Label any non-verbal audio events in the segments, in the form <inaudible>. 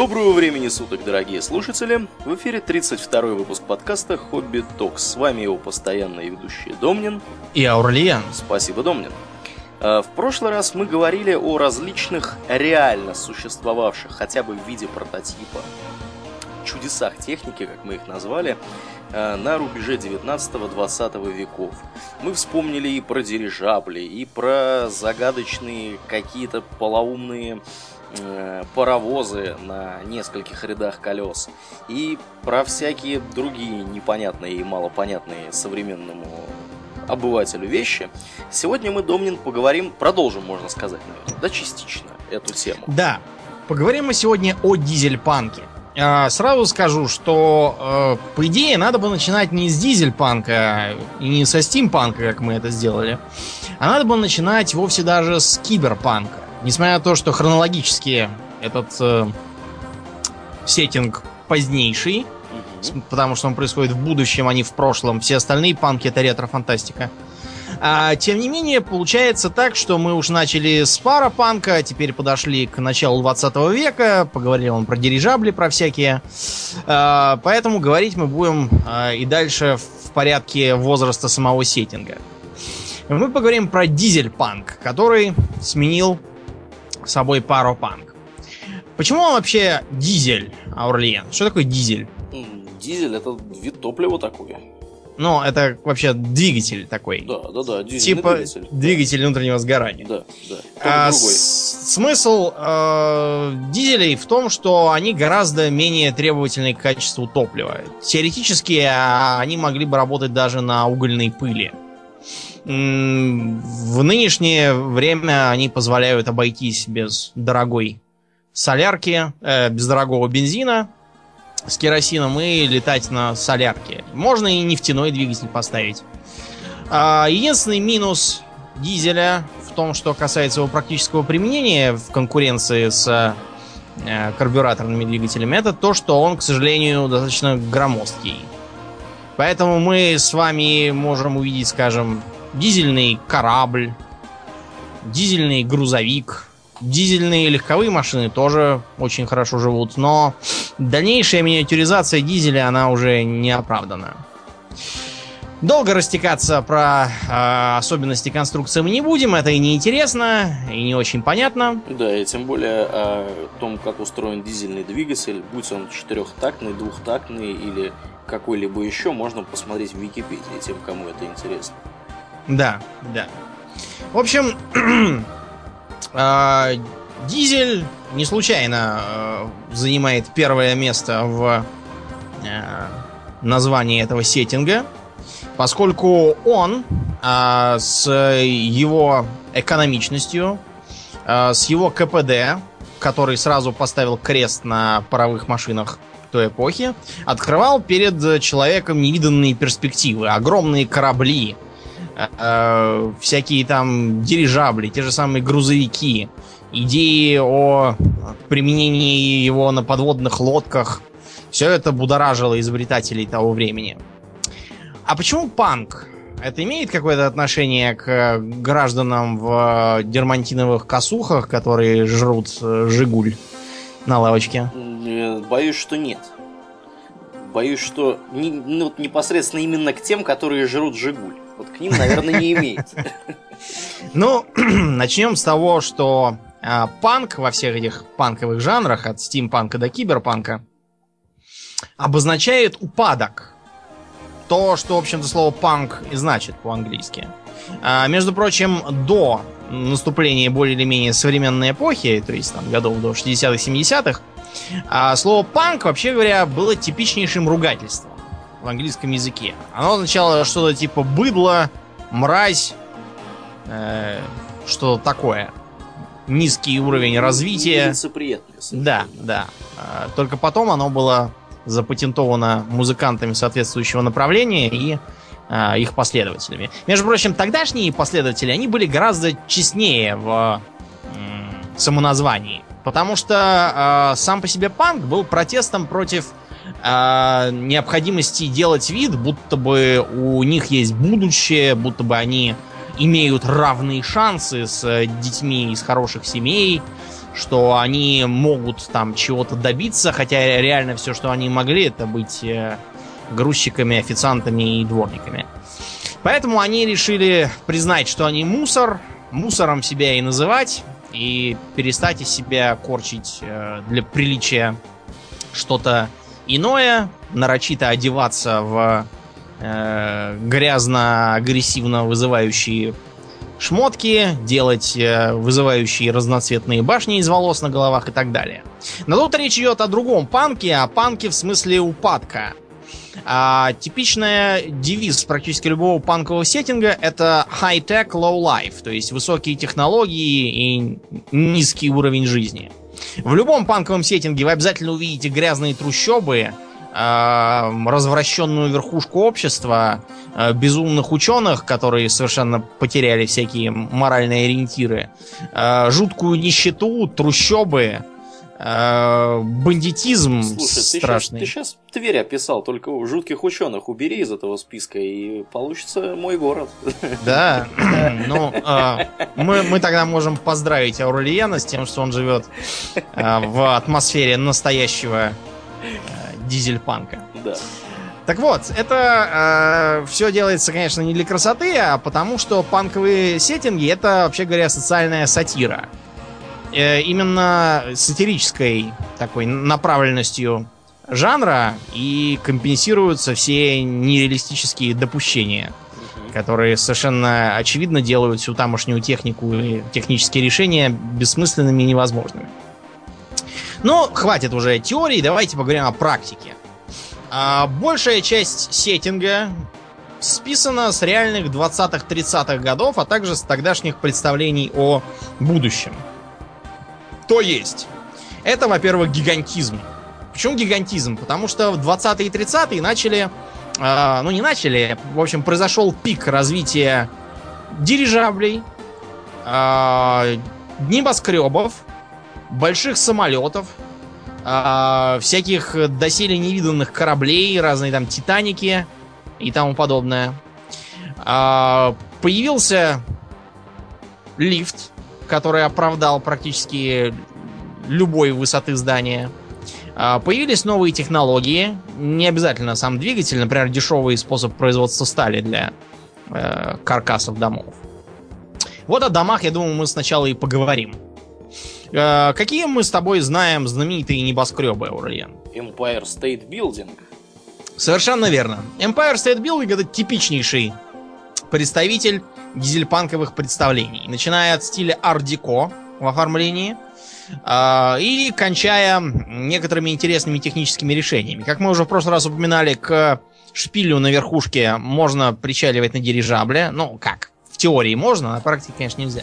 Доброго времени суток, дорогие слушатели! В эфире 32 выпуск подкаста «Хобби Токс». С вами его постоянные ведущие Домнин и Аурлиен. Спасибо, Домнин. А, в прошлый раз мы говорили о различных реально существовавших, хотя бы в виде прототипа, чудесах техники, как мы их назвали, а, на рубеже 19-20 веков. Мы вспомнили и про дирижабли, и про загадочные какие-то полоумные паровозы на нескольких рядах колес и про всякие другие непонятные и малопонятные современному обывателю вещи. Сегодня мы, Домнин, поговорим, продолжим, можно сказать, наверное, да, частично эту тему. Да, поговорим мы сегодня о дизель-панке. А, сразу скажу, что э, по идее надо бы начинать не с дизель-панка и не со стимпанка, как мы это сделали, а надо бы начинать вовсе даже с киберпанка. Несмотря на то, что хронологически этот э, сеттинг позднейший, угу. потому что он происходит в будущем, а не в прошлом. Все остальные панки это ретро-фантастика. А, тем не менее, получается так, что мы уж начали с парапанка, а теперь подошли к началу 20 века, поговорили он про дирижабли, про всякие. А, поэтому говорить мы будем а, и дальше в порядке возраста самого сеттинга. Мы поговорим про дизель-панк, который сменил собой паропанк. Почему он вообще дизель, Аурлиен? Что такое дизель? Дизель это вид топлива такой. Ну, это вообще двигатель такой. Да, да, да. Типа двигатель, двигатель внутреннего сгорания. Да, да. А, с- смысл э, дизелей в том, что они гораздо менее требовательны к качеству топлива. Теоретически а, они могли бы работать даже на угольной пыли в нынешнее время они позволяют обойтись без дорогой солярки, э, без дорогого бензина с керосином и летать на солярке. Можно и нефтяной двигатель поставить. А, единственный минус дизеля в том, что касается его практического применения в конкуренции с э, карбюраторными двигателями, это то, что он, к сожалению, достаточно громоздкий. Поэтому мы с вами можем увидеть, скажем, дизельный корабль, дизельный грузовик, дизельные легковые машины тоже очень хорошо живут, но дальнейшая миниатюризация дизеля, она уже не оправдана. Долго растекаться про э, особенности конструкции мы не будем, это и не интересно, и не очень понятно. Да, и тем более о том, как устроен дизельный двигатель, будь он четырехтактный, двухтактный или какой-либо еще, можно посмотреть в Википедии тем, кому это интересно. Да, да. В общем, э, <clears throat> дизель не случайно э, занимает первое место в э, названии этого сеттинга, поскольку он с его экономичностью, с его КПД, который сразу поставил крест на паровых машинах той эпохи, открывал перед человеком невиданные перспективы, огромные корабли, э, всякие там дирижабли, те же самые грузовики, идеи о применении его на подводных лодках. Все это будоражило изобретателей того времени. А почему панк? Это имеет какое-то отношение к гражданам в дермантиновых косухах, которые жрут э, жигуль на лавочке? Боюсь, что нет. Боюсь, что не, ну, непосредственно именно к тем, которые жрут жигуль. Вот к ним, наверное, не имеет. <laughs> Ну, <clears throat> начнем с того, что а, панк во всех этих панковых жанрах, от стимпанка до киберпанка, обозначает упадок. То, что, в общем-то, слово панк и значит по-английски. А, между прочим, до наступления более или менее современной эпохи, то есть там годов до 60-х, 70-х, а, слово панк, вообще говоря, было типичнейшим ругательством в английском языке. Оно означало что-то типа быдло, мразь, э, что такое. Низкий уровень развития. Да, да. Э, только потом оно было запатентовано музыкантами соответствующего направления и э, их последователями. Между прочим, тогдашние последователи, они были гораздо честнее в э, самоназвании. Потому что э, сам по себе панк был протестом против э, необходимости делать вид, будто бы у них есть будущее, будто бы они имеют равные шансы с детьми из хороших семей что они могут там чего-то добиться, хотя реально все, что они могли, это быть э, грузчиками, официантами и дворниками. Поэтому они решили признать, что они мусор, мусором себя и называть, и перестать из себя корчить э, для приличия что-то иное, нарочито одеваться в э, грязно-агрессивно вызывающие шмотки, делать э, вызывающие разноцветные башни из волос на головах и так далее. Но тут речь идет о другом панке, о панке в смысле упадка. А, типичная девиз практически любого панкового сеттинга это high-tech, low-life, то есть высокие технологии и низкий уровень жизни. В любом панковом сеттинге вы обязательно увидите грязные трущобы, э, развращенную верхушку общества, э, безумных ученых, которые совершенно потеряли всякие моральные ориентиры, э, жуткую нищету, трущобы, бандитизм Слушай, страшный. Ты сейчас, ты сейчас Тверь описал, только жутких ученых убери из этого списка, и получится мой город. Да, <clears throat> ну, э, мы, мы тогда можем поздравить Аурельяна с тем, что он живет э, в атмосфере настоящего э, дизельпанка. Да. Так вот, это э, все делается, конечно, не для красоты, а потому что панковые сеттинги это, вообще говоря, социальная сатира. Э, именно сатирической такой направленностью жанра и компенсируются все нереалистические допущения, которые совершенно очевидно делают всю тамошнюю технику и технические решения бессмысленными и невозможными. Но хватит уже теории, давайте поговорим о практике. А, большая часть сеттинга списана с реальных 20-30-х годов, а также с тогдашних представлений о будущем. То есть, это, во-первых, гигантизм. Почему гигантизм? Потому что в 20-е и 30-е начали, э, ну не начали, в общем, произошел пик развития дирижаблей, э, небоскребов, больших самолетов, э, всяких доселе невиданных кораблей, разные там Титаники и тому подобное. Э, появился лифт, который оправдал практически любой высоты здания. А, Появились новые технологии, не обязательно сам двигатель, например, дешевый способ производства стали для э, каркасов домов. Вот о домах, я думаю, мы сначала и поговорим. Э, какие мы с тобой знаем знаменитые небоскребы, Аурлиен? Empire State Building. Совершенно верно. Empire State Building это типичнейший представитель дизельпанковых представлений. Начиная от стиля ар-деко в оформлении а, и кончая некоторыми интересными техническими решениями. Как мы уже в прошлый раз упоминали, к шпилю на верхушке можно причаливать на дирижабле. Ну, как? В теории можно, на практике, конечно, нельзя.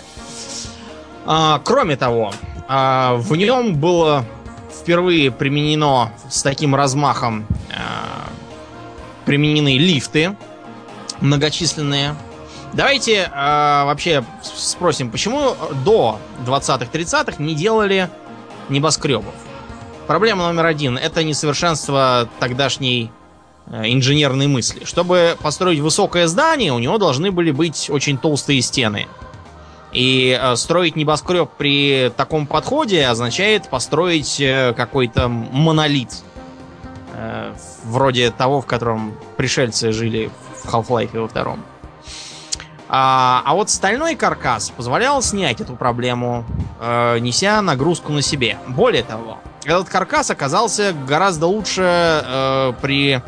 А, кроме того, а, в нем было впервые применено с таким размахом а, применены лифты многочисленные. Давайте э, вообще спросим, почему до 20-30-х не делали небоскребов? Проблема номер один это несовершенство тогдашней э, инженерной мысли. Чтобы построить высокое здание, у него должны были быть очень толстые стены. И э, строить небоскреб при таком подходе означает построить э, какой-то монолит. Вроде того, в котором пришельцы жили в Half-Life во втором. А, а вот стальной каркас позволял снять эту проблему, э, неся нагрузку на себе. Более того, этот каркас оказался гораздо лучше э, при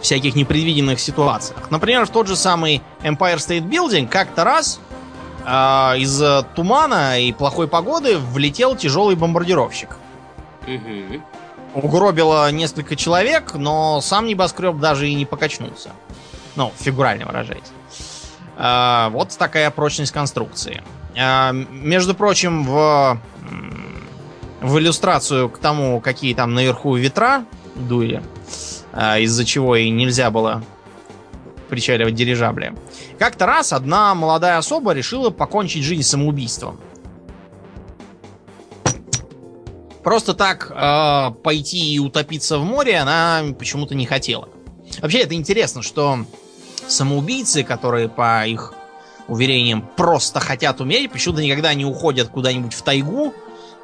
всяких непредвиденных ситуациях. Например, в тот же самый Empire State Building как-то раз э, из тумана и плохой погоды влетел тяжелый бомбардировщик. Мгм. Угробило несколько человек, но сам небоскреб даже и не покачнулся. Ну, фигурально выражаясь. А, вот такая прочность конструкции. А, между прочим, в, в иллюстрацию к тому, какие там наверху ветра дули, а, из-за чего и нельзя было причаливать дирижабли. Как-то раз одна молодая особа решила покончить жизнь самоубийством. Просто так э, пойти и утопиться в море она почему-то не хотела. Вообще это интересно, что самоубийцы, которые по их уверениям просто хотят умереть, почему-то никогда не уходят куда-нибудь в тайгу,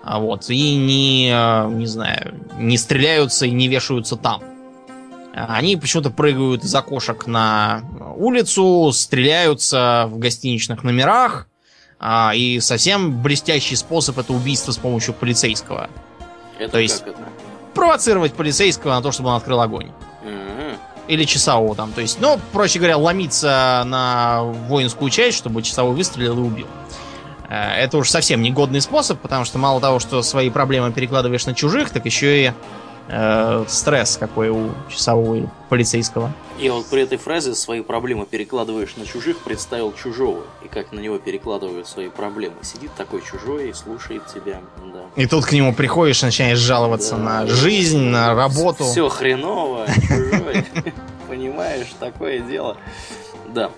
А вот, и не, э, не знаю, не стреляются и не вешаются там. Они почему-то прыгают из окошек на улицу, стреляются в гостиничных номерах, а, и совсем блестящий способ это убийство с помощью полицейского. Это То есть- это? Провоцировать полицейского на то, чтобы он открыл огонь. Или часового там. То есть, ну, проще говоря, ломиться на воинскую часть, чтобы часовой выстрелил и убил. Э, Это уж совсем негодный способ, потому что мало того, что свои проблемы перекладываешь на чужих, так еще и э, стресс какой у часового и полицейского. Я вот при этой фразе свои проблемы перекладываешь на чужих, представил чужого, и как на него перекладывают свои проблемы. Сидит такой чужой и слушает тебя, да. И тут к нему приходишь и начинаешь жаловаться Да. на жизнь, на работу. Все хреново, чужой. <laughs> Понимаешь, такое дело. Да.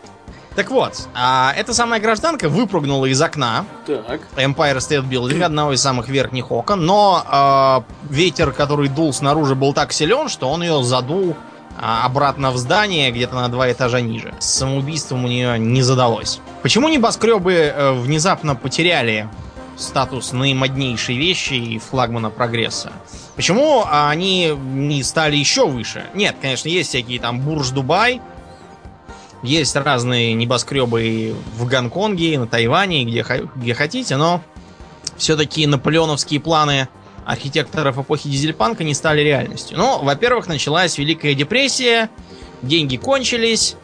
Так вот, а эта самая гражданка выпрыгнула из окна Так. Empire State Building, одного из самых верхних окон, но а, ветер, который дул снаружи, был так силен, что он ее задул а, обратно в здание, где-то на два этажа ниже. С самоубийством у нее не задалось. Почему небоскребы э, внезапно потеряли статус наимоднейшей вещи и флагмана прогресса? Почему они не стали еще выше? Нет, конечно, есть всякие там Бурж-Дубай, есть разные небоскребы в Гонконге, на Тайване, где, где хотите, но все-таки наполеоновские планы архитекторов эпохи дизельпанка не стали реальностью. Ну, во-первых, началась Великая депрессия, деньги кончились,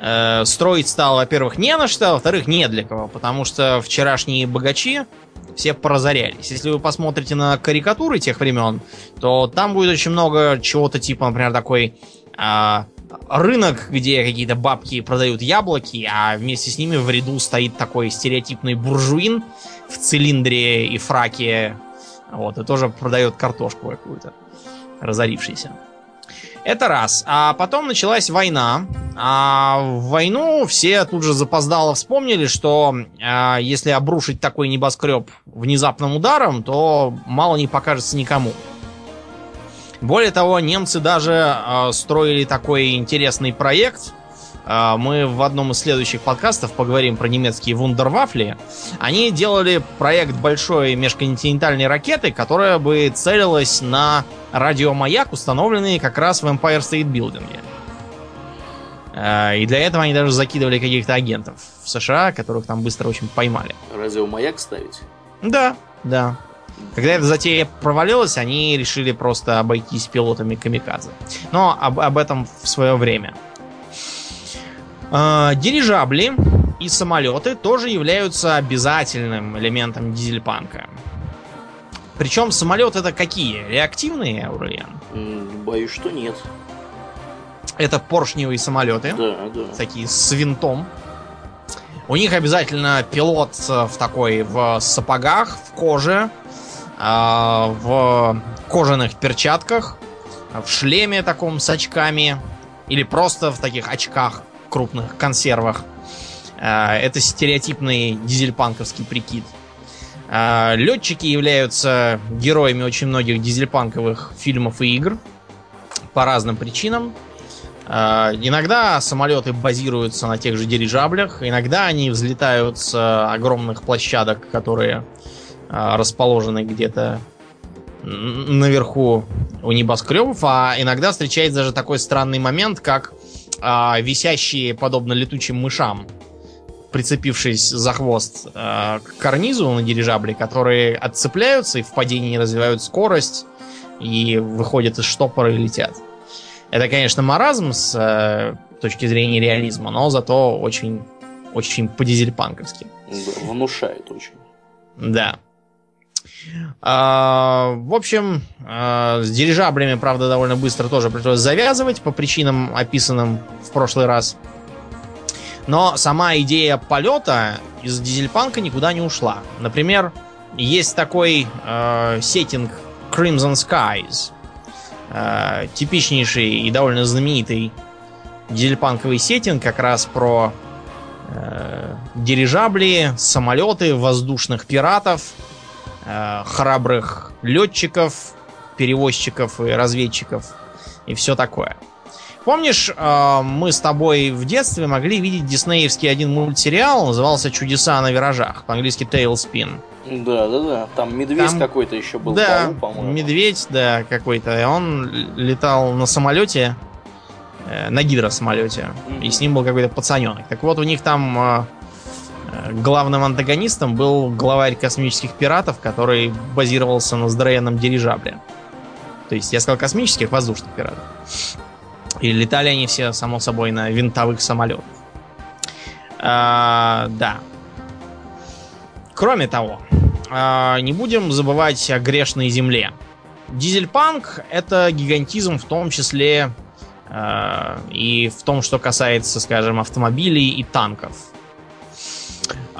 э, строить стало, во-первых, не на что, а во-вторых, не для кого, потому что вчерашние богачи все поразорялись. Если вы посмотрите на карикатуры тех времен, то там будет очень много чего-то типа, например, такой а, рынок, где какие-то бабки продают яблоки, а вместе с ними в ряду стоит такой стереотипный буржуин в цилиндре и фраке. Вот, и тоже продает картошку какую-то, разорившийся. Это раз. А потом началась война. А в войну все тут же запоздало вспомнили, что а, если обрушить такой небоскреб внезапным ударом, то мало не покажется никому. Более того, немцы даже э, строили такой интересный проект. Э, мы в одном из следующих подкастов поговорим про немецкие вундервафли. Они делали проект большой межконтинентальной ракеты, которая бы целилась на радиомаяк, установленный как раз в Empire State Building. Э, И для этого они даже закидывали каких-то агентов в США, которых там быстро очень поймали. Радиомаяк ставить? Да, да. Когда эта затея провалилась, они решили просто обойтись пилотами камикадзе. Но об, об этом в свое время. Э, дирижабли и самолеты тоже являются обязательным элементом дизельпанка. Причем самолеты это какие? Реактивные, Аурлиан? Боюсь, что нет. Это поршневые самолеты. Да, да. такие с винтом. У них обязательно пилот э, в такой в сапогах, в коже, в кожаных перчатках, в шлеме таком с очками или просто в таких очках крупных консервах. А, Это стереотипный дизельпанковский прикид. А, Летчики являются героями очень многих дизельпанковых фильмов и игр по разным причинам. А, Иногда самолеты базируются на тех же дирижаблях, иногда они взлетают с а, огромных площадок, которые а, расположены где-то наверху у небоскребов, а иногда встречается даже такой странный момент, как а, висящие, подобно летучим мышам, прицепившись за хвост а, к карнизу на дирижабле, которые отцепляются и в падении развивают скорость и выходят из штопора и летят. Это, конечно, маразм с э, точки зрения реализма, но зато очень, очень по-дизельпанковски. Внушает очень. Да. А, в общем, а, с дирижаблями, правда, довольно быстро тоже пришлось завязывать по причинам, описанным в прошлый раз. Но сама идея полета из дизельпанка никуда не ушла. Например, есть такой э, сеттинг Crimson Skies. Э, типичнейший и довольно знаменитый дизельпанковый сеттинг как раз про э, дирижабли, самолеты, воздушных пиратов, э, храбрых летчиков, перевозчиков и разведчиков и все такое. Помнишь, э, мы с тобой в детстве могли видеть диснеевский один мультсериал, назывался «Чудеса на виражах», по-английски «Tailspin». Да, да, да. Там медведь Там- какой-то еще был, да, по-моему. медведь, да, какой-то. Он летал на самолете, э, на гидросамолете. Мгм. И с ним был какой-то пацаненок. Так вот, у них там э, главным антагонистом был главарь космических пиратов, который базировался на здоровенном дирижабле. То есть, я сказал космических, воздушных пиратов. И летали они все, само собой, на винтовых самолетах. А, да. Кроме того, а, не будем забывать о грешной земле. Дизельпанк это гигантизм в том числе а, и в том, что касается, скажем, автомобилей и танков.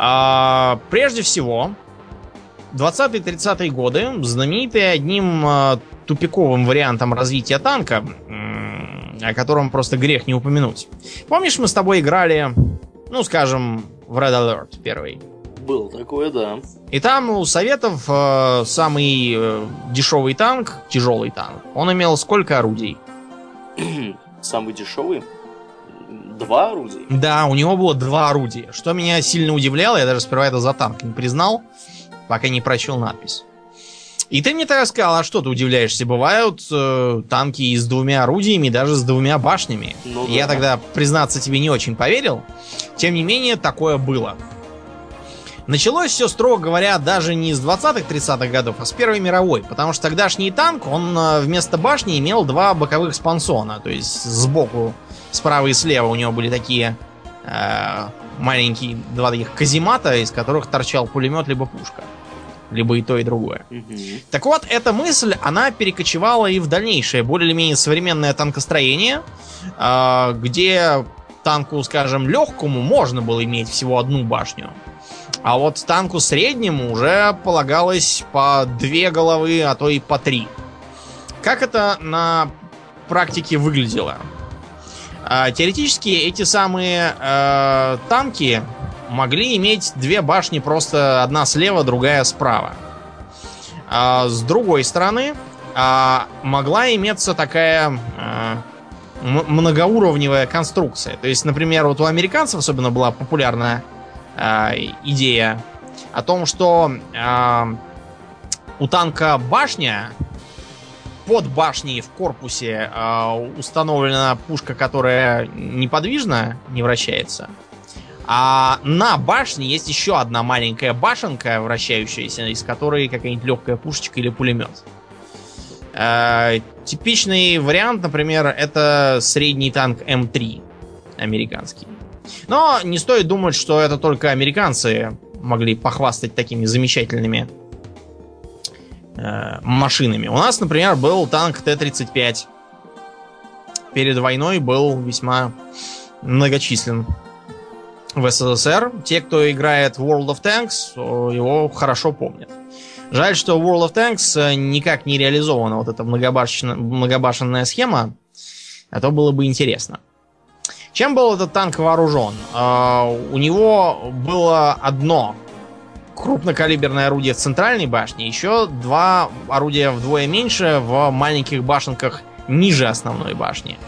А, прежде всего, 20-30-е годы знаменитые одним а, тупиковым вариантом развития танка, о котором просто грех не упомянуть. Помнишь, мы с тобой играли, ну, скажем, в Red Alert первый? Был такое, да. И там у Советов э, самый э, дешевый танк, тяжелый танк, он имел сколько орудий? <clears throat> Самый дешевый. Два орудия. Да, у него было два орудия. Что меня сильно удивляло, я даже сперва это за танк не признал, пока не прочел надпись. И ты мне тогда сказал, а что ты удивляешься? Бывают э, танки и с двумя орудиями, даже с двумя башнями. Ну Я да. тогда, признаться тебе, не очень поверил. Тем не менее, такое было. Началось все, строго говоря, даже не с 20-30-х годов, а с Первой мировой. Потому что тогдашний танк, он э, вместо башни имел два боковых спансона. То есть сбоку, справа и слева у него были такие э, маленькие два таких каземата, из которых торчал пулемет либо пушка. Либо и то, и другое. Так вот, эта мысль, она перекочевала и в дальнейшее, более или менее современное танкостроение, а, где танку, скажем, легкому можно было иметь всего одну башню. А вот танку среднему уже полагалось по две головы, а то и по три. Как это на практике выглядело? А, Теоретически эти самые э, танки могли иметь две башни, просто одна слева, другая справа. А с другой стороны, а, могла иметься такая а, многоуровневая конструкция. То есть, например, вот у американцев особенно была популярная а, идея о том, что а, у танка башня, под башней в корпусе а, установлена пушка, которая неподвижна, не вращается. А на башне есть еще одна маленькая башенка, вращающаяся, из которой какая-нибудь легкая пушечка или пулемет. Э, типичный вариант, например, это средний танк М3 американский. Но не стоит думать, что это только американцы могли похвастать такими замечательными э, машинами. У нас, например, был танк Т-35. Перед войной был весьма многочислен в СССР. Те, кто играет в World of Tanks, его хорошо помнят. Жаль, что в World of Tanks э, никак не реализована вот эта многобашенная схема, а то было бы интересно. Чем был этот танк вооружен? Э, У него было одно крупнокалиберное орудие в центральной башне, еще два орудия вдвое меньше в маленьких башенках ниже основной башни.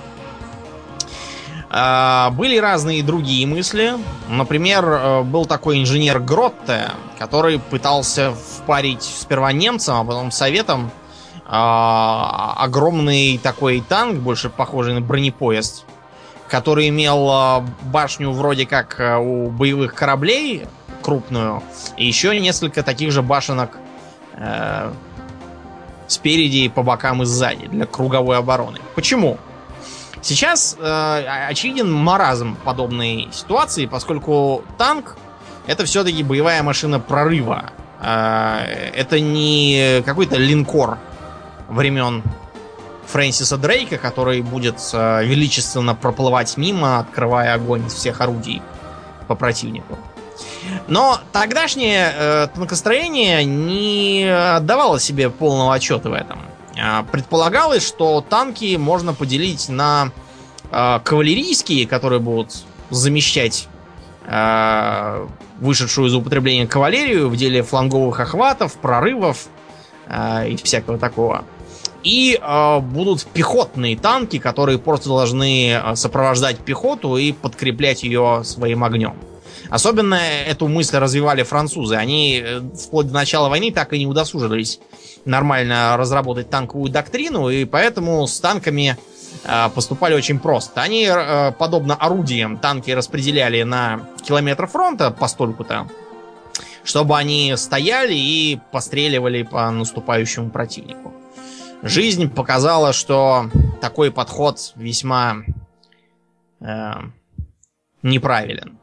А, Были разные другие мысли. Например, э, был такой инженер Гротте, который пытался впарить сперва немцам, а потом советам а, огромный такой танк, больше похожий на бронепоезд, который имел а, башню вроде как а, у боевых кораблей, крупную, и еще несколько таких же башенок э, спереди, и по бокам и сзади для круговой обороны. Почему? Сейчас э, очевиден маразм подобной ситуации, поскольку танк это все-таки боевая машина прорыва. Э, это не какой-то линкор времен Фрэнсиса Дрейка, который будет э, величественно проплывать мимо, открывая огонь из всех орудий по противнику. Но тогдашнее э, танкостроение не отдавало себе полного отчета в этом. А, Предполагалось, что танки можно поделить на э, кавалерийские, которые будут замещать э, вышедшую из употребления кавалерию в деле фланговых охватов, прорывов э, и всякого такого. И э, будут пехотные танки, которые просто должны э, сопровождать пехоту и подкреплять ее своим огнем. Особенно эту мысль развивали французы. Они э, вплоть до начала войны так и не удосужились нормально разработать танковую доктрину, и поэтому с танками э, поступали очень просто. Они, э, подобно орудиям, танки распределяли на километр фронта постольку-то, чтобы они стояли и постреливали по наступающему противнику. Жизнь показала, что такой подход весьма э, неправилен.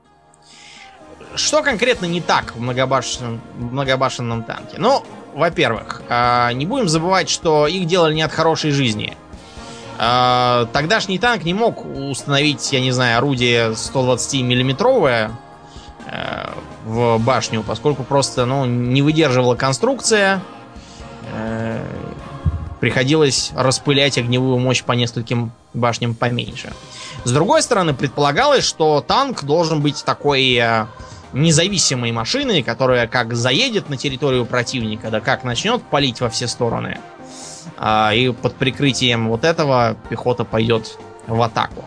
Что конкретно не так в многобашенном, многобашенном танке? Ну, во-первых, э, не будем забывать, что их делали не от хорошей жизни. Э, тогдашний танк не мог установить, я не знаю, орудие 120-миллиметровое э, в башню, поскольку просто ну, не выдерживала конструкция. Э, приходилось распылять огневую мощь по нескольким башням поменьше. С другой стороны, предполагалось, что танк должен быть такой э, независимой машиной, которая как заедет на территорию противника, да как начнет палить во все стороны. А, и под прикрытием вот этого пехота пойдет в атаку.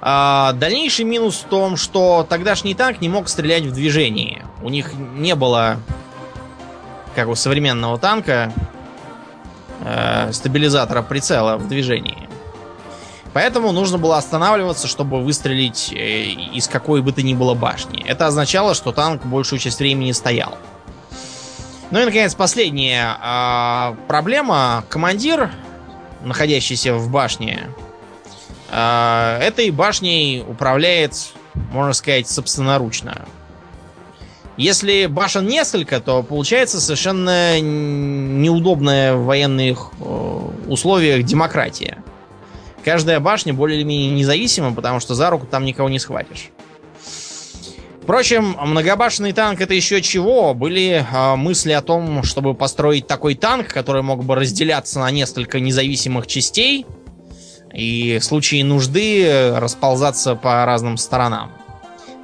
А, дальнейший минус в том, что тогдашний танк не мог стрелять в движении. У них не было, как у современного танка, э, стабилизатора прицела в движении. Поэтому нужно было останавливаться, чтобы выстрелить э, из какой бы то ни было башни. Это означало, что танк большую часть времени стоял. Ну и, наконец, последняя э, проблема. Командир, находящийся в башне, э, этой башней управляет, можно сказать, собственноручно. Если башен несколько, то получается совершенно неудобная в военных э, условиях демократия. Каждая башня более или менее независима, потому что за руку там никого не схватишь. Впрочем, многобашенный танк это еще чего. Были э, мысли о том, чтобы построить такой танк, который мог бы разделяться на несколько независимых частей и в случае нужды расползаться по разным сторонам,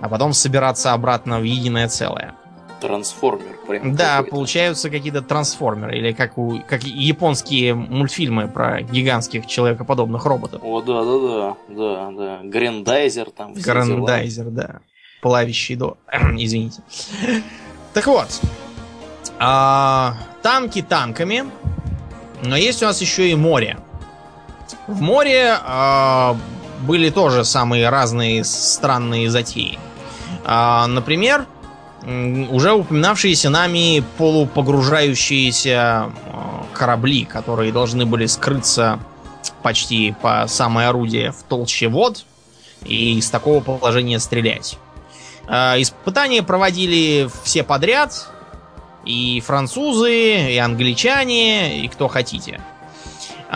а потом собираться обратно в единое целое. Трансформер. Прям да, получаются какие-то трансформеры. Или как, у, как японские мультфильмы про гигантских человекоподобных роботов. О, да, да, да. Да, да. Грандайзер там. Грандайзер, да. Плавящий до. <clears throat> Извините. Так вот. А, танки танками. Но есть у нас еще и море. В море а, были тоже самые разные странные затеи. А, например, уже упоминавшиеся нами полупогружающиеся э, корабли, которые должны были скрыться почти по самое орудие в толще вод и из такого положения стрелять. Э, испытания проводили все подряд, и французы, и англичане, и кто хотите.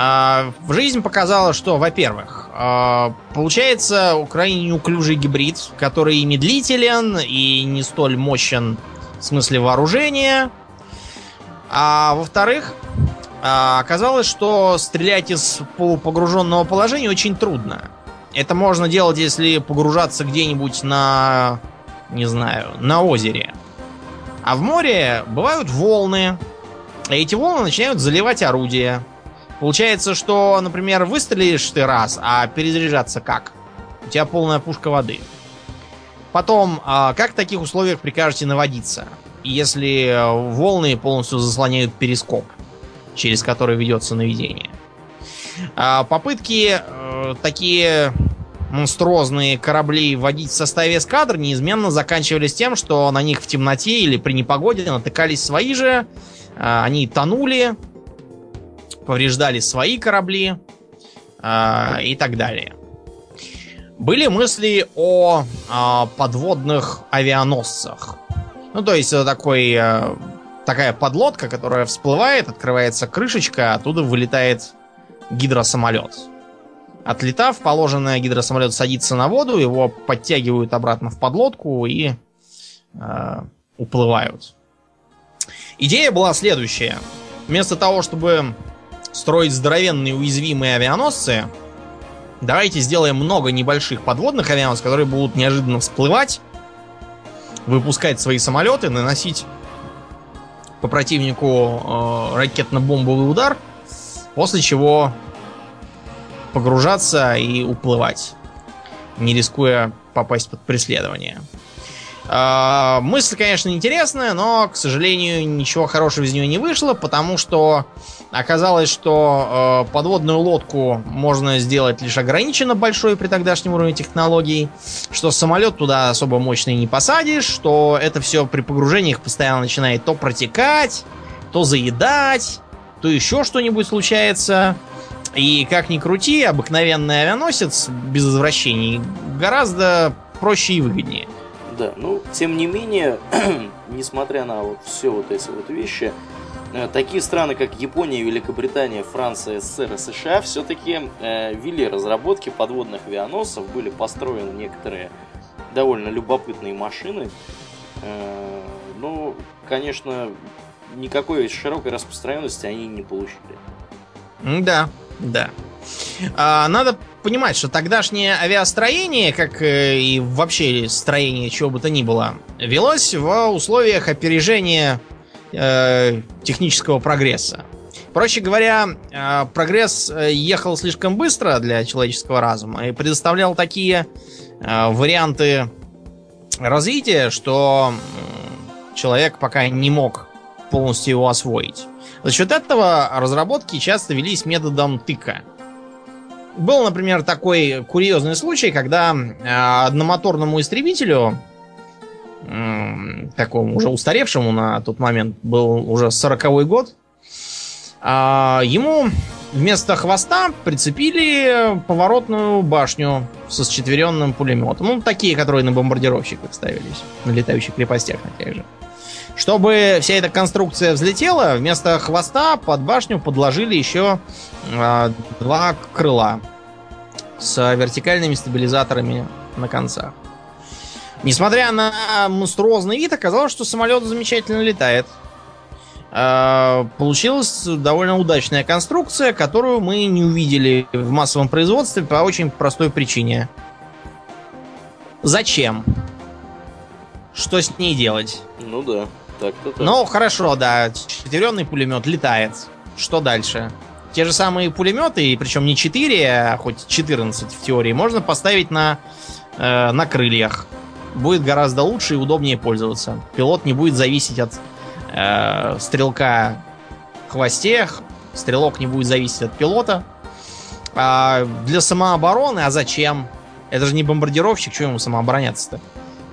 А, жизнь показала, что, во-первых, а, получается крайне неуклюжий гибрид, который и медлителен, и не столь мощен в смысле вооружения. А во-вторых, а, оказалось, что стрелять из полупогруженного положения очень трудно. Это можно делать, если погружаться где-нибудь на, не знаю, на озере. А в море бывают волны. И эти волны начинают заливать орудие. Получается, что, например, выстрелишь ты раз, а перезаряжаться как? У тебя полная пушка воды. Потом, а как в таких условиях прикажете наводиться? Если волны полностью заслоняют перископ, через который ведется наведение. А попытки э, такие монструозные корабли водить в составе эскадр неизменно заканчивались тем, что на них в темноте или при непогоде натыкались свои же, э, они тонули, повреждали свои корабли э, и так далее. Были мысли о э, подводных авианосцах. Ну, то есть это такой, э, такая подлодка, которая всплывает, открывается крышечка, оттуда вылетает гидросамолет. Отлетав, положенный гидросамолет садится на воду, его подтягивают обратно в подлодку и э, уплывают. Идея была следующая. Вместо того, чтобы строить здоровенные уязвимые авианосцы, давайте сделаем много небольших подводных авианосцев, которые будут неожиданно всплывать, выпускать свои самолеты, наносить по противнику э, ракетно-бомбовый удар, после чего погружаться и уплывать. не рискуя попасть под преследование. А, мысль, конечно, интересная, но, к сожалению, ничего хорошего из нее не вышло, потому что оказалось, что э, подводную лодку можно сделать лишь ограниченно большой при тогдашнем уровне технологий, что самолет туда особо мощный не посадишь, что это все при погружениях постоянно начинает то протекать, то заедать, то еще что-нибудь случается. И как ни крути, обыкновенный авианосец без извращений гораздо проще и выгоднее. Да, ну, тем не менее, <clears throat> несмотря на вот все вот эти вот вещи, э, такие страны, как Япония, Великобритания, Франция, СССР и США все-таки э, вели разработки подводных авианосцев, были построены некоторые довольно любопытные машины. Э, ну, конечно, никакой широкой распространенности они не получили. Да, да. А, надо понимать, что тогдашнее авиастроение, как э, и вообще строение чего бы то ни было, велось в условиях опережения э, технического прогресса. Проще говоря, э, прогресс э, ехал слишком быстро для человеческого разума и предоставлял такие варианты развития, что человек пока не мог полностью его освоить. За счет этого разработки часто велись методом тыка. Был, например, такой курьезный случай, когда э, одномоторному истребителю, такому уже устаревшему на тот момент, был уже 40-й год, э, ему вместо хвоста прицепили поворотную башню со счетверенным пулеметом. Ну, такие, которые на бомбардировщиках ставились, на летающих крепостях на тех же. Чтобы вся эта конструкция взлетела, вместо хвоста под башню подложили еще э, два крыла с вертикальными стабилизаторами на концах. Несмотря на монструозный вид, оказалось, что самолет замечательно летает. Э, получилась довольно удачная конструкция, которую мы не увидели в массовом производстве по очень простой причине. Зачем? Что с ней делать? Ну да. Так-то так. Ну, хорошо, да. Четверенный пулемет летает. Что дальше? Те же самые пулеметы, причем не 4, а хоть 14 в теории, можно поставить на, э, на крыльях. Будет гораздо лучше и удобнее пользоваться. Пилот не будет зависеть от э, стрелка в хвосте, стрелок не будет зависеть от пилота. А для самообороны, а зачем? Это же не бомбардировщик, что ему самообороняться-то?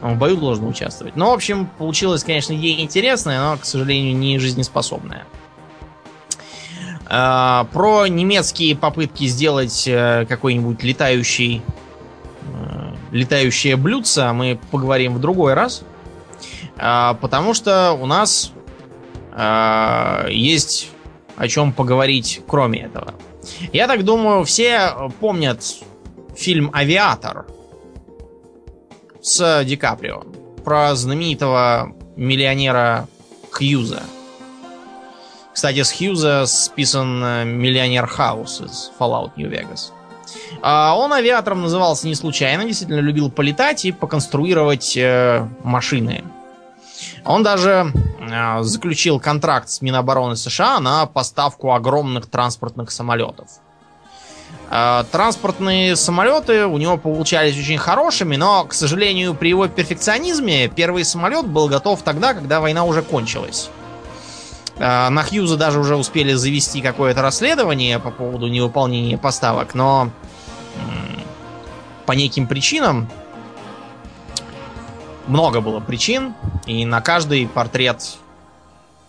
Он в бою должен участвовать. Ну, в общем, получилось, конечно, ей интересное, но, к сожалению, не жизнеспособное. А, про немецкие попытки сделать э, какой-нибудь летающий э, летающее блюдце мы поговорим в другой раз. А, потому что у нас а, есть о чем поговорить, кроме этого. Я так думаю, все помнят фильм «Авиатор» с Ди Каприо про знаменитого миллионера Хьюза. Кстати, с Хьюза списан э, миллионер Хаус из Fallout New Vegas. А он авиатором назывался не случайно, действительно любил полетать и поконструировать э, машины. Он даже э, заключил контракт с Минобороны США на поставку огромных транспортных самолетов. Э, транспортные самолеты у него получались очень хорошими, но, к сожалению, при его перфекционизме первый самолет был готов тогда, когда война уже кончилась. Э, на Хьюза даже уже успели завести какое-то расследование по поводу невыполнения поставок, но по неким причинам много было причин, и на каждый портрет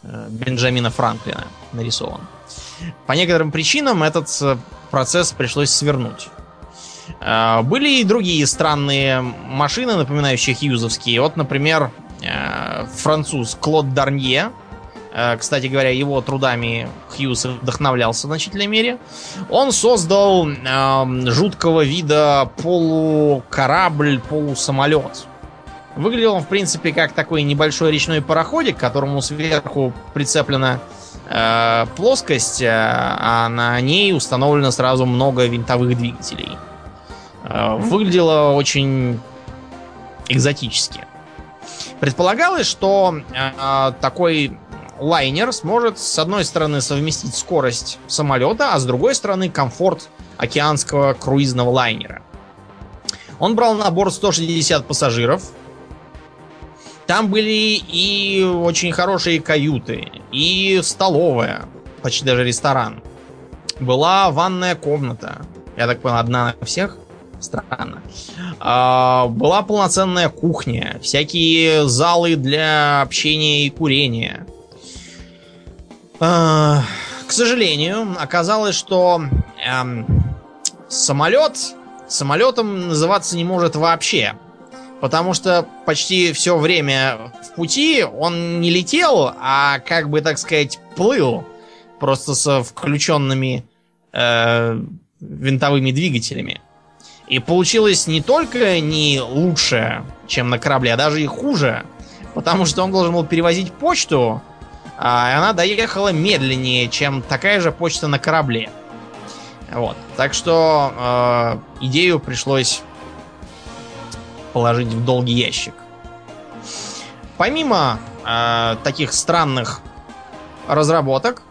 э, Бенджамина Франклина нарисован. По некоторым причинам этот процесс пришлось свернуть. А, были и другие странные машины, напоминающие хьюзовские. Вот, например, э, француз Клод Дарнье. Э, кстати говоря, его трудами Хьюз вдохновлялся в значительной мере. Он создал жуткого вида полукорабль, полусамолет. Выглядел он, в принципе, как такой небольшой речной пароходик, которому сверху прицеплена плоскость, э, а на ней установлено сразу много винтовых двигателей. Э, выглядело очень экзотически. Предполагалось, что э, такой лайнер сможет с одной стороны совместить скорость самолета, а с другой стороны комфорт океанского круизного лайнера. Он брал на борт 160 пассажиров. Там были и очень хорошие каюты, и столовая, почти даже ресторан. Была ванная комната. Я так понял, одна на всех? Странно. А, была полноценная кухня, всякие залы для общения и курения. А, к сожалению, оказалось, что эм, самолет самолетом называться не может вообще. Потому что почти все время в пути он не летел, а как бы, так сказать, плыл. Просто со включенными э, винтовыми двигателями. И получилось не только не лучше, чем на корабле, а даже и хуже. Потому что он должен был перевозить почту, а она доехала медленнее, чем такая же почта на корабле. Вот. Так что э, идею пришлось положить в долгий ящик. Помимо э, таких странных разработок,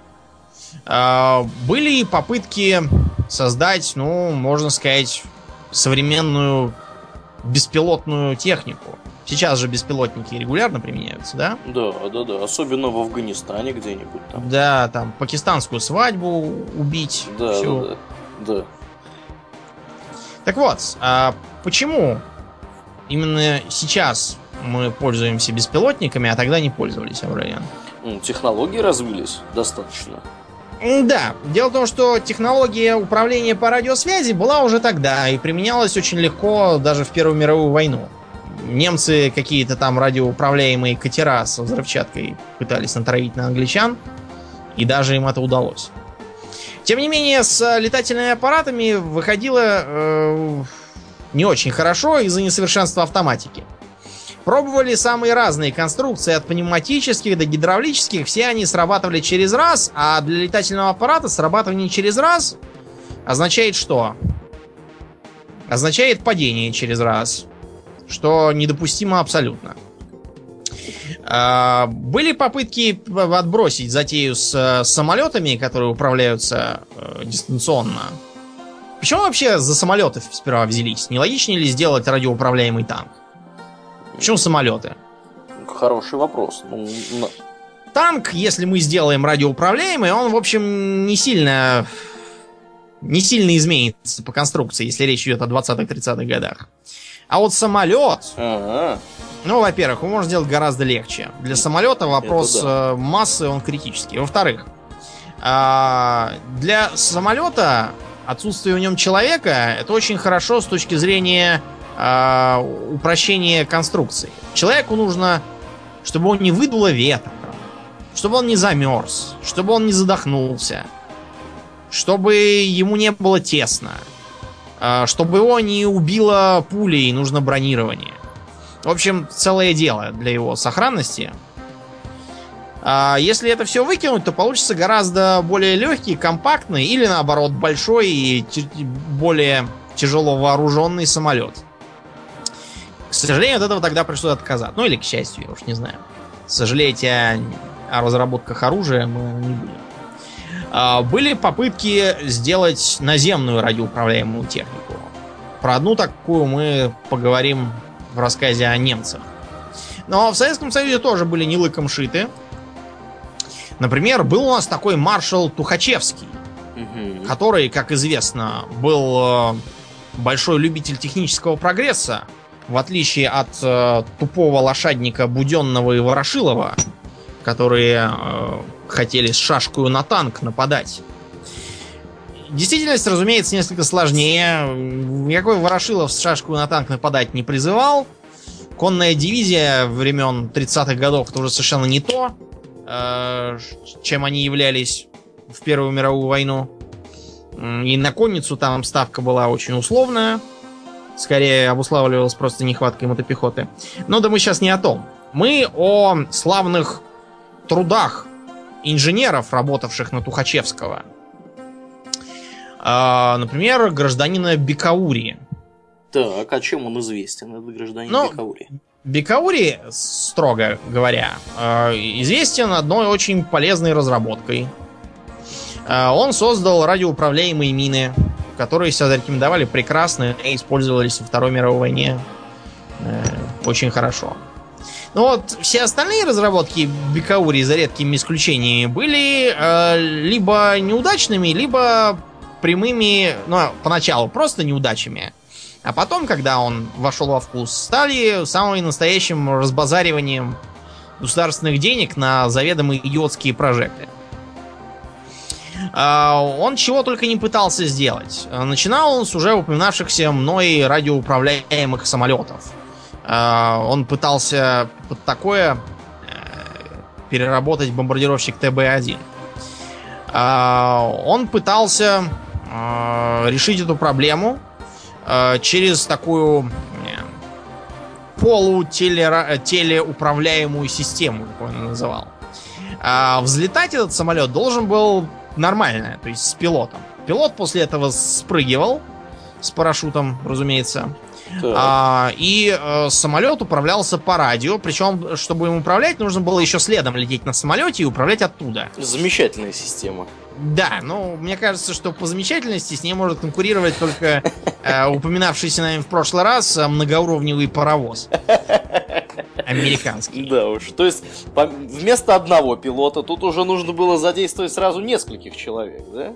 э, были попытки создать, ну, можно сказать, современную беспилотную технику. Сейчас же беспилотники регулярно применяются, да? Да, да, да. Особенно в Афганистане где-нибудь там. Да, там пакистанскую свадьбу убить. Да, всю. да, да. да. Так вот, а почему именно сейчас мы пользуемся беспилотниками, а тогда не пользовались, Аврелиан? Технологии развились достаточно. Да, дело в том, что технология управления по радиосвязи была уже тогда и применялась очень легко даже в Первую мировую войну. Немцы какие-то там радиоуправляемые катера со взрывчаткой пытались натравить на англичан, и даже им это удалось. Тем не менее, с летательными аппаратами выходило э, не очень хорошо из-за несовершенства автоматики. Пробовали самые разные конструкции, от пневматических до гидравлических. Все они срабатывали через раз, а для летательного аппарата срабатывание через раз означает что? Означает падение через раз, что недопустимо абсолютно. А, были попытки отбросить затею с самолетами, которые управляются э, дистанционно. Почему вообще за самолеты сперва взялись? Не логичнее ли сделать радиоуправляемый танк? Почему самолеты? Хороший вопрос. Ну, Танк, если мы сделаем радиоуправляемый, он, в общем, не сильно не сильно изменится по конструкции, если речь идет о 20-30-х годах. А вот самолет, ага. ну, во-первых, его можно сделать гораздо легче. Для самолета вопрос да. Э, массы, он критический. Во-вторых, а, для самолета отсутствие в нем человека это очень хорошо с точки зрения э, упрощения конструкции. Человеку нужно, чтобы он не выдуло ветра, чтобы он не замерз, чтобы он не задохнулся, чтобы ему не было тесно, э, чтобы его не убило пулей, нужно бронирование. В общем, целое дело для его сохранности. А если это все выкинуть, то получится гораздо более легкий, компактный или наоборот большой и более тяжело вооруженный самолет. К сожалению, от этого тогда пришлось отказаться. Ну или к счастью, я уж не знаю. Сожалеть о, о разработках оружия мы не будем. А, были попытки сделать наземную радиоуправляемую технику. Про одну такую мы поговорим в рассказе о немцах. Но в Советском Союзе тоже были не лыком шиты. Например, был у нас такой маршал Тухачевский, угу. который, как известно, был э, большой любитель технического прогресса, в отличие от э, тупого лошадника Буденного и Ворошилова, которые э, хотели с шашкой на танк нападать. Действительность, разумеется, несколько сложнее. Никакой Ворошилов с шашкой на танк нападать не призывал. Конная дивизия времен 30-х годов это уже совершенно не то, чем они являлись в Первую мировую войну. И на конницу там ставка была очень условная. Скорее обуславливалась просто нехваткой мотопехоты. Но да мы сейчас не о том. Мы о славных трудах инженеров, работавших на Тухачевского. А, например, гражданина Бекаури. Так, а чем он известен, этот гражданин ну, Бекаури? Бекаури, строго говоря, а, известен одной очень полезной разработкой. А, он создал радиоуправляемые мины, которые себя зарекомендовали прекрасно и использовались во Второй мировой войне э, очень хорошо. Ну вот, все остальные разработки Бикаури, за редкими исключениями, были э, либо неудачными, либо прямыми, ну, поначалу просто неудачами. А потом, когда он вошел во вкус, стали самым настоящим разбазариванием государственных денег на заведомые идиотские прожекты. А, он чего только не пытался сделать. Начинал он с уже упоминавшихся мной радиоуправляемых самолетов. А, он пытался под такое э, переработать бомбардировщик ТБ-1. А, он пытался решить эту проблему через такую полутелеуправляемую систему, как он называл. А взлетать этот самолет должен был нормально, то есть с пилотом. Пилот после этого спрыгивал с парашютом, разумеется. А, и э, самолет управлялся по радио, причем, чтобы им управлять, нужно было еще следом лететь на самолете и управлять оттуда. Замечательная система. Да, ну, мне кажется, что по замечательности с ней может конкурировать только э, упоминавшийся нами в прошлый раз э, многоуровневый паровоз. Американский. Да уж. То есть, вместо одного пилота тут уже нужно было задействовать сразу нескольких человек, да?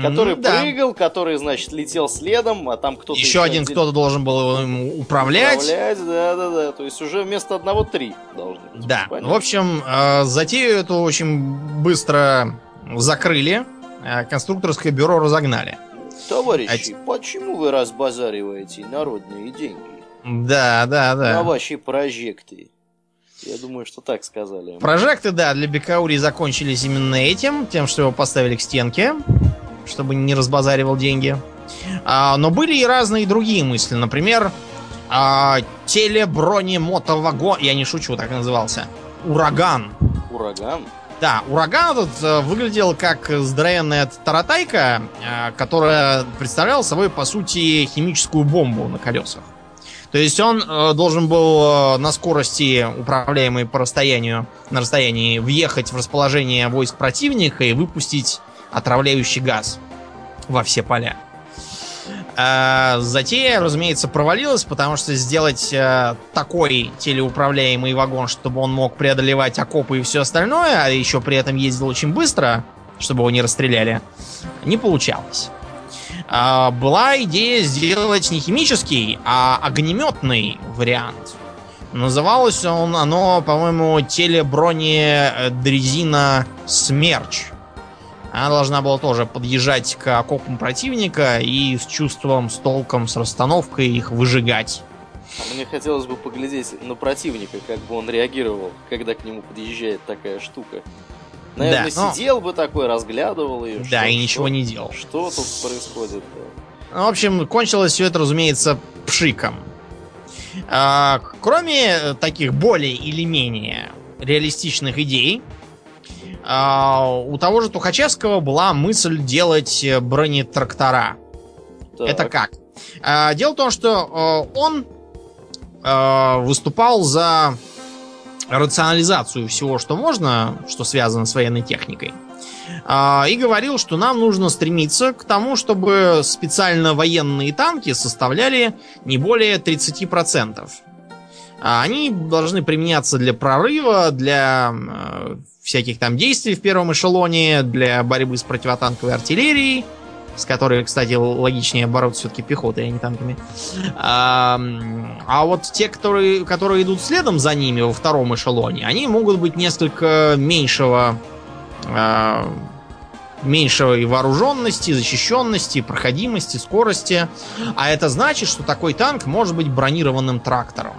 Который mm, да. прыгал, который, значит, летел следом, а там кто-то... Еще, еще один кто-то должен был ему управлять. Управлять, да-да-да. То есть уже вместо одного три должны быть. Да. Понятно. В общем, э, затею эту очень быстро закрыли, а конструкторское бюро разогнали. Товарищи, а... почему вы разбазариваете народные деньги? Да, да, да. На ваши прожекты. Я думаю, что так сказали. Прожекты, да, для Бекаури закончились именно этим, тем, что его поставили к стенке, чтобы не разбазаривал деньги. А, но были и разные другие мысли. Например, а, телебронемотовагон, я не шучу, так назывался. Ураган. Ураган? Да, ураган этот э, выглядел как здоровенная таратайка, э, которая представляла собой, по сути, химическую бомбу на колесах. То есть он э, должен был на скорости, управляемой по расстоянию, на расстоянии, въехать в расположение войск противника и выпустить отравляющий газ во все поля. А, затея, разумеется, провалилась, потому что сделать а, такой телеуправляемый вагон, чтобы он мог преодолевать окопы и все остальное, а еще при этом ездил очень быстро, чтобы его не расстреляли, не получалось. А, была идея сделать не химический, а огнеметный вариант. Называлось он, оно, по-моему, телебронедрезина Смерч. Она должна была тоже подъезжать к окопам противника и с чувством, с толком, с расстановкой их выжигать. А мне хотелось бы поглядеть на противника, как бы он реагировал, когда к нему подъезжает такая штука. Наверное, да, но... сидел бы такой, разглядывал ее. Да, что, и ничего что, не делал. Что тут происходит? Ну, в общем, кончилось все это, разумеется, пшиком. А, кроме таких более или менее реалистичных идей, у того же Тухачевского была мысль делать э, бронетрактора. Так. Это как? А, дело в том, что э, он э, выступал за рационализацию всего, что можно, что связано с военной техникой. А, и говорил, что нам нужно стремиться к тому, чтобы специально военные танки составляли не более 30%. Они должны применяться для прорыва, для всяких там действий в первом эшелоне для борьбы с противотанковой артиллерией, с которой, кстати, логичнее бороться все-таки пехотой, а не танками. А, а вот те, которые, которые идут следом за ними во втором эшелоне, они могут быть несколько меньшего а, меньшей вооруженности, защищенности, проходимости, скорости. А это значит, что такой танк может быть бронированным трактором.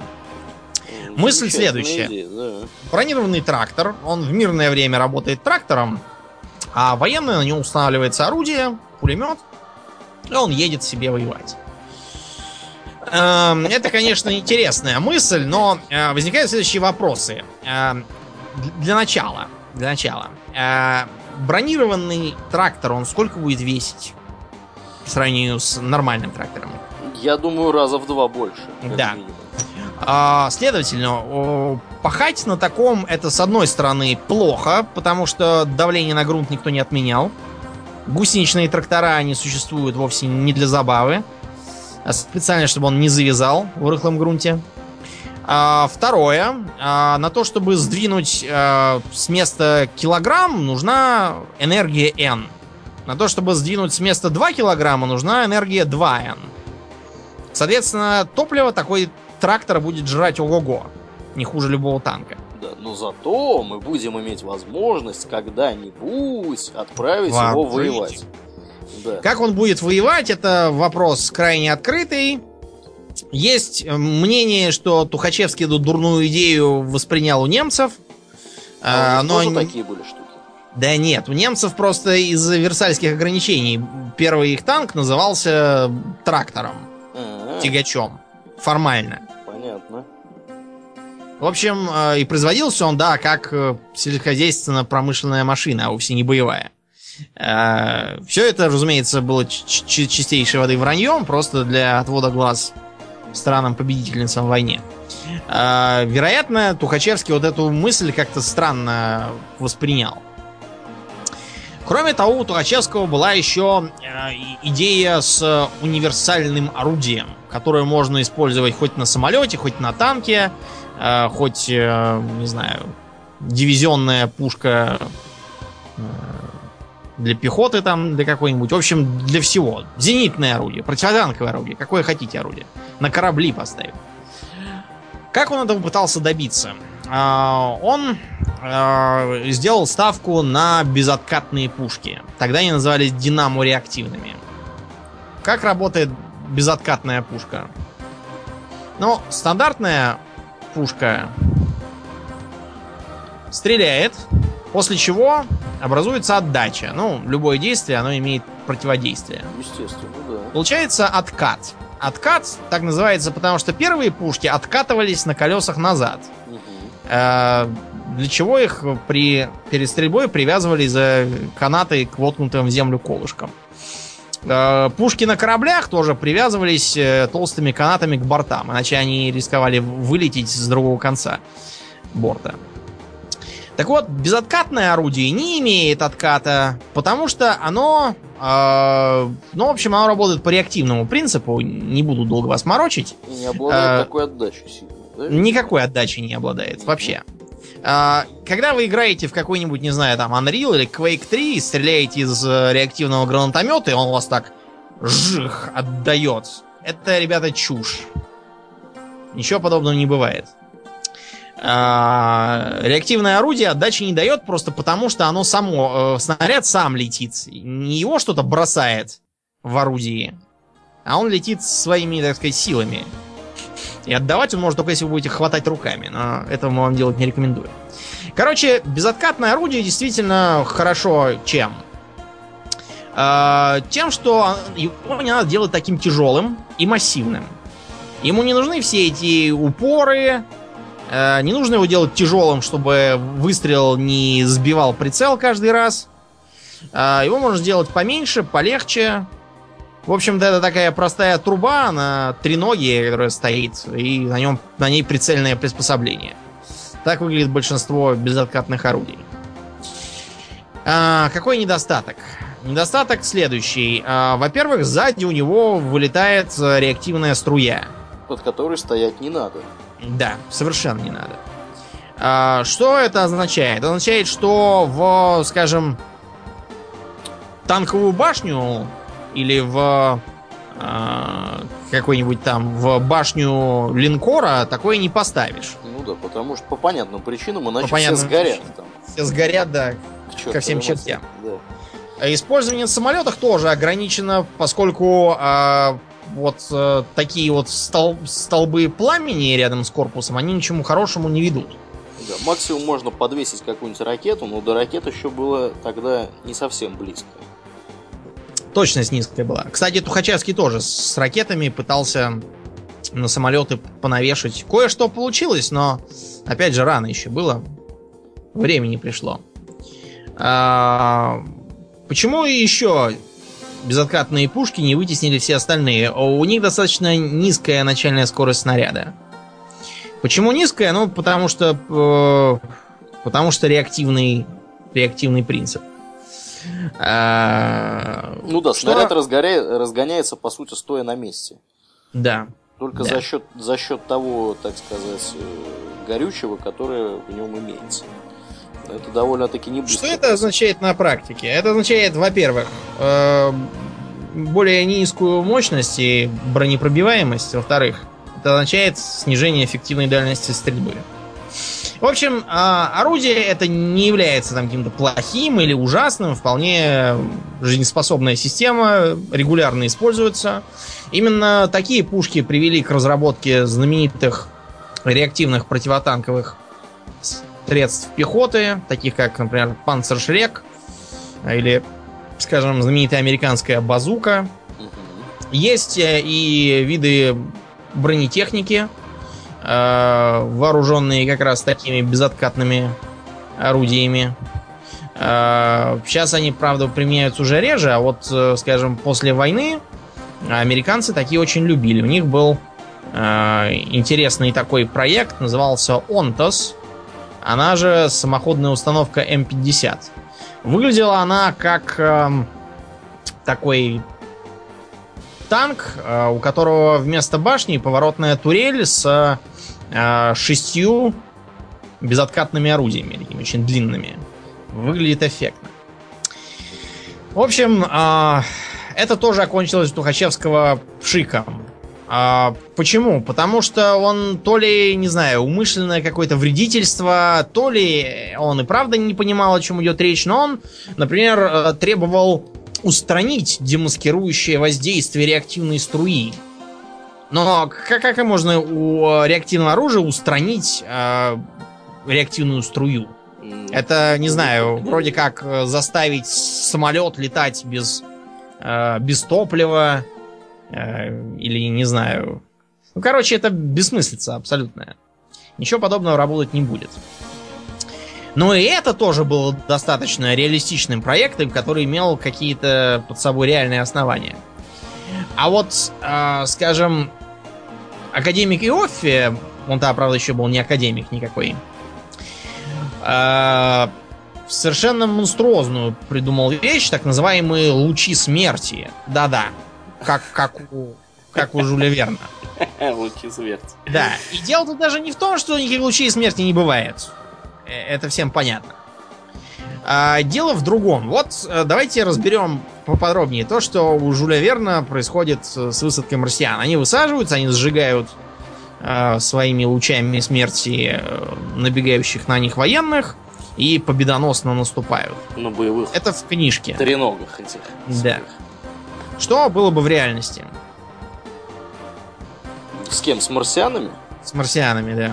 Мысль следующая. Идея, да. Бронированный трактор, он в мирное время работает трактором, а военный на нем устанавливается орудие, пулемет, и он едет себе воевать. Эм, это, конечно, интересная мысль, но э, возникают следующие вопросы. Эм, для начала, для начала, э, бронированный трактор, он сколько будет весить по сравнению с нормальным трактором? Я думаю, раза в два больше. Да. Минимум. А, следовательно, пахать на таком это с одной стороны плохо, потому что давление на грунт никто не отменял. Гусеничные трактора, они существуют вовсе не для забавы, а специально, чтобы он не завязал в рыхлом грунте. А, второе. А, на то, чтобы сдвинуть а, с места килограмм, нужна энергия N. На то, чтобы сдвинуть с места 2 килограмма, нужна энергия 2N. Соответственно, топливо такой трактор будет жрать ого-го. Не хуже любого танка. Да, но зато мы будем иметь возможность когда-нибудь отправить его воевать. Да. Как он будет воевать, это вопрос крайне открытый. Есть э, мнение, что Тухачевский эту дурную идею воспринял у немцев. А, а но тоже они... такие были штуки. Да нет, у немцев просто из-за версальских ограничений первый их танк назывался трактором, А-а-а. тягачом, формально. Понятно. В общем, э, и производился он, да, как э, сельскохозяйственно-промышленная машина, а вовсе не боевая. Все это, разумеется, было чистейшей воды враньем, просто для отвода глаз странам-победительницам в войне. Вероятно, Тухачевский вот эту мысль как-то странно воспринял. Кроме того, у Тухачевского была еще э, идея с универсальным орудием, которое можно использовать хоть на самолете, хоть на танке, э, хоть, э, не знаю, дивизионная пушка для пехоты там, для какой-нибудь. В общем, для всего. Зенитное орудие, противотанковое орудие, какое хотите орудие. На корабли поставим. Как он этого пытался добиться? А, он а, сделал ставку на безоткатные пушки. Тогда они назывались динамо-реактивными. Как работает безоткатная пушка? Ну, стандартная пушка стреляет, После чего образуется отдача. Ну, любое действие, оно имеет противодействие. Естественно, да. Получается откат. Откат так называется, потому что первые пушки откатывались на колесах назад. Э, для чего их при перед стрельбой привязывали за канаты к воткнутым в землю колышкам. Э, пушки на кораблях тоже привязывались э, толстыми канатами к бортам, иначе они рисковали вылететь с другого конца борта. Так вот, безоткатное орудие не имеет отката, потому что оно, э, ну, в общем, оно работает по реактивному принципу. Не буду долго вас морочить. Не обладает э, такой отдачей? Никакой отдачи не обладает вообще. Э, когда вы играете в какой-нибудь, не знаю, там, Unreal или Quake 3 и стреляете из э, реактивного гранатомета, и он вас так жих отдает. Это, ребята, чушь. Ничего подобного не бывает. А, реактивное орудие отдачи не дает просто потому, что оно само, э, снаряд сам летит. Не его что-то бросает в орудии, а он летит своими, так сказать, силами. И отдавать он может только если вы будете хватать руками, но этого мы вам делать не рекомендуем. Короче, безоткатное орудие действительно хорошо чем? Э, тем, что его не надо делать таким тяжелым и массивным. Ему не нужны все эти упоры, Э, не нужно его делать тяжелым, чтобы выстрел не сбивал прицел каждый раз. Э, его можно сделать поменьше, полегче. В общем-то, это такая простая труба на треноге, которая стоит, и на, нем, на ней прицельное приспособление. Так выглядит большинство безоткатных орудий. А, какой недостаток? Недостаток следующий. А, во-первых, сзади у него вылетает реактивная струя. Под которой стоять не надо. Да, совершенно не надо. А, что это означает? Это означает, что в, скажем, танковую башню или в а, какой-нибудь там в башню линкора такое не поставишь. Ну да, потому что по понятным причинам иначе по все сгорят там. Все сгорят, да, ко всем чертям. Да. Использование в самолетах тоже ограничено, поскольку а, вот э, такие вот стол столбы пламени рядом с корпусом, они ничему хорошему не ведут. Да, максимум можно подвесить какую-нибудь ракету, но до ракет еще было тогда не совсем близко. Точность низкая была. Кстати, Тухачевский тоже с ракетами пытался на самолеты понавешать. Кое-что получилось, но опять же рано еще было. Времени пришло. А, почему еще безоткатные пушки не вытеснили все остальные. У них достаточно низкая начальная скорость снаряда. Почему низкая? Ну, потому что... Э, потому что реактивный, реактивный принцип. А, ну да, что... снаряд разгоря... разгоняется, по сути, стоя на месте. Да. Только да. За, счет, за счет того, так сказать, э, горючего, которое в нем имеется. Это довольно-таки не быстро. Что это означает на практике? Это означает, во-первых, э, более низкую мощность и бронепробиваемость. Во-вторых, это означает снижение эффективной дальности стрельбы. В общем, а, орудие это не является там каким-то плохим или ужасным, вполне жизнеспособная система, регулярно используется. Именно такие пушки привели к разработке знаменитых реактивных противотанковых средств пехоты, таких как, например, Панцершрек или, скажем, знаменитая американская базука. Есть э, и виды бронетехники, вооруженные как раз такими безоткатными орудиями. Э, сейчас они, правда, применяются уже реже, а вот, скажем, после войны американцы такие очень любили. У них был интересный такой проект, назывался Онтос. Она же самоходная установка М50. Выглядела она как э, такой танк, э, у которого вместо башни поворотная турель с э, шестью безоткатными орудиями, такими очень длинными. Выглядит эффектно. В общем, э, это тоже окончилось у Тухачевского пшиком. А, почему? Потому что он то ли, не знаю, умышленное какое-то вредительство, то ли он и правда не понимал, о чем идет речь, но он, например, требовал устранить демаскирующее воздействие реактивной струи. Но как, как можно у реактивного оружия устранить э, реактивную струю? Это, не знаю, вроде как э, заставить самолет летать без, э, без топлива, Э, или не знаю. Ну, короче, это бессмыслица абсолютная. Ничего подобного работать не будет. Но и это тоже было достаточно реалистичным проектом, который имел какие-то под собой реальные основания. А вот, э, скажем, академик Иоффе, он то правда, еще был не академик никакой, э, совершенно монструозную придумал вещь, так называемые лучи смерти. Да-да, как, как, у, как у Жюля Верна. <laughs> Лучи смерти. Да. И дело тут даже не в том, что никаких лучей смерти не бывает. Э, это всем понятно. А, дело в другом. Вот э, давайте разберем поподробнее то, что у Жюля Верна происходит с высадкой марсиан. Они высаживаются, они сжигают э, своими лучами смерти э, набегающих на них военных и победоносно наступают. На боевых. Это в книжке. Треногах этих. Да. Что было бы в реальности? С кем? С марсианами? С марсианами, да.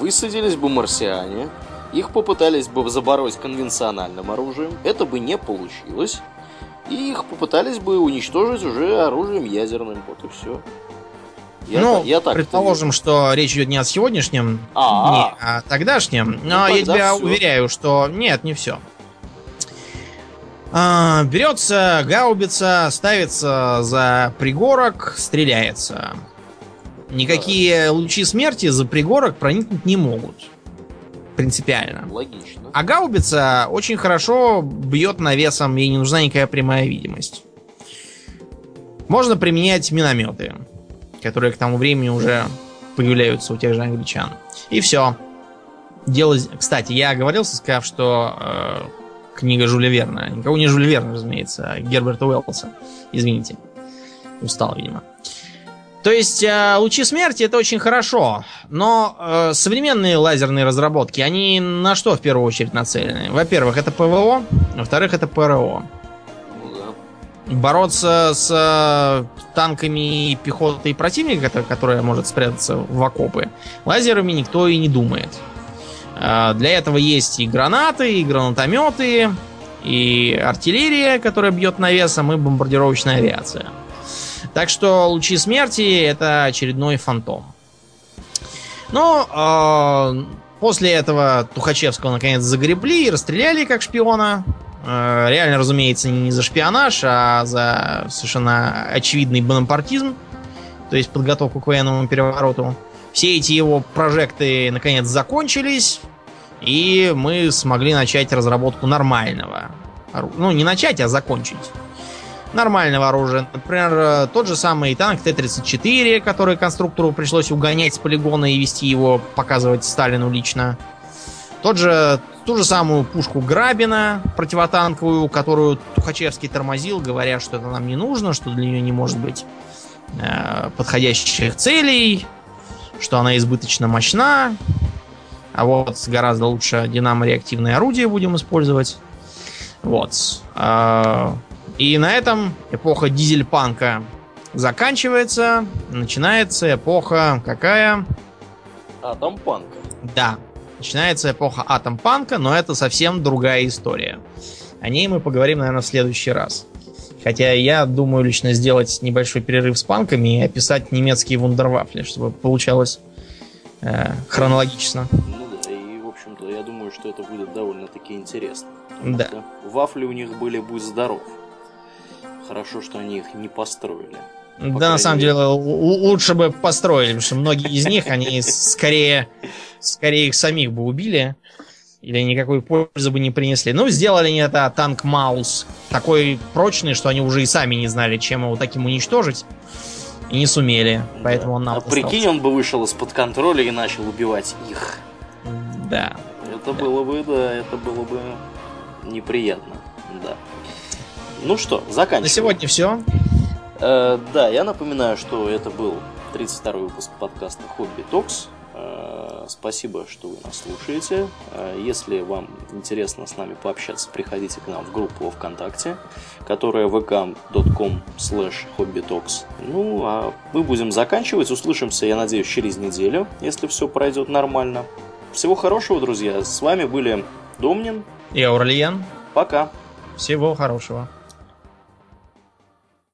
Высадились бы марсиане, их попытались бы забороть конвенциональным оружием, это бы не получилось, и их попытались бы уничтожить уже оружием ядерным, вот и все. Я, ну, я так предположим, что речь идет не о сегодняшнем а, дне, а о тогдашнем. Ну, но ну, я тебя все. уверяю, что нет, не все. А, берется гаубица, ставится за пригорок, стреляется. Никакие лучи смерти за пригорок проникнуть не могут. Принципиально. Логично. А гаубица очень хорошо бьет навесом, ей не нужна никакая прямая видимость. Можно применять минометы, которые к тому времени уже появляются у тех же англичан. И все. Дело... Кстати, я оговорился, сказав, что э, книга Жюля Верна. Никого не Жюля Верна, разумеется, а Герберта Уэллса. Извините. Устал, видимо. То есть э, лучи смерти это очень хорошо, но э, современные лазерные разработки, они на что в первую очередь нацелены? Во-первых, это ПВО, во-вторых, это ПРО. Бороться с э, танками и пехотой противника, которая может спрятаться в окопы, лазерами никто и не думает. А, для этого есть и гранаты, и гранатометы, и артиллерия, которая бьет навесом, и бомбардировочная авиация. Так что лучи смерти это очередной фантом. Но э, после этого Тухачевского наконец загребли и расстреляли как шпиона. Э, реально, разумеется, не за шпионаж, а за совершенно очевидный бонапартизм, то есть подготовку к военному перевороту. Все эти его прожекты наконец закончились, и мы смогли начать разработку нормального Ну, не начать, а закончить. Нормального оружия. Например, э, тот же самый танк Т-34, который конструктору пришлось угонять с полигона и вести его, показывать Сталину лично. Тот же, ту же самую пушку Грабина противотанковую, которую Тухачевский тормозил, говоря, что это нам не нужно, что для нее не может быть э, подходящих целей, что она избыточно мощна. А вот гораздо лучше динамо-реактивное орудие будем использовать. Вот. И на этом эпоха дизельпанка заканчивается. Начинается эпоха какая? Атомпанка. Да. Начинается эпоха атомпанка, но это совсем другая история. О ней мы поговорим, наверное, в следующий раз. Хотя я думаю лично сделать небольшой перерыв с панками и описать немецкие вундервафли, чтобы получалось э, хронологично. Ну да, и в общем-то я думаю, что это будет довольно-таки интересно. Да. Вафли у них были «Будь здоров». Хорошо, что они их не построили. Да, на самом деле, лучше бы построили, потому что многие из них, они скорее, скорее их самих бы убили. Или никакой пользы бы не принесли. Ну, сделали они это танк Маус. Такой прочный, что они уже и сами не знали, чем его таким уничтожить. И не сумели. Поэтому он нам А прикинь, он бы вышел из-под контроля и начал убивать их. Да. Это было бы, да, это было бы неприятно. Да. Ну что, заканчиваем. На сегодня все. Э, да, я напоминаю, что это был 32-й выпуск подкаста Хобби Токс. Э, спасибо, что вы нас слушаете. Э, если вам интересно с нами пообщаться, приходите к нам в группу ВКонтакте, которая vk.com slash hobbytalks. Ну, а мы будем заканчивать. Услышимся, я надеюсь, через неделю, если все пройдет нормально. Всего хорошего, друзья. С вами были Домнин. И Аурлиен. Пока. Всего хорошего.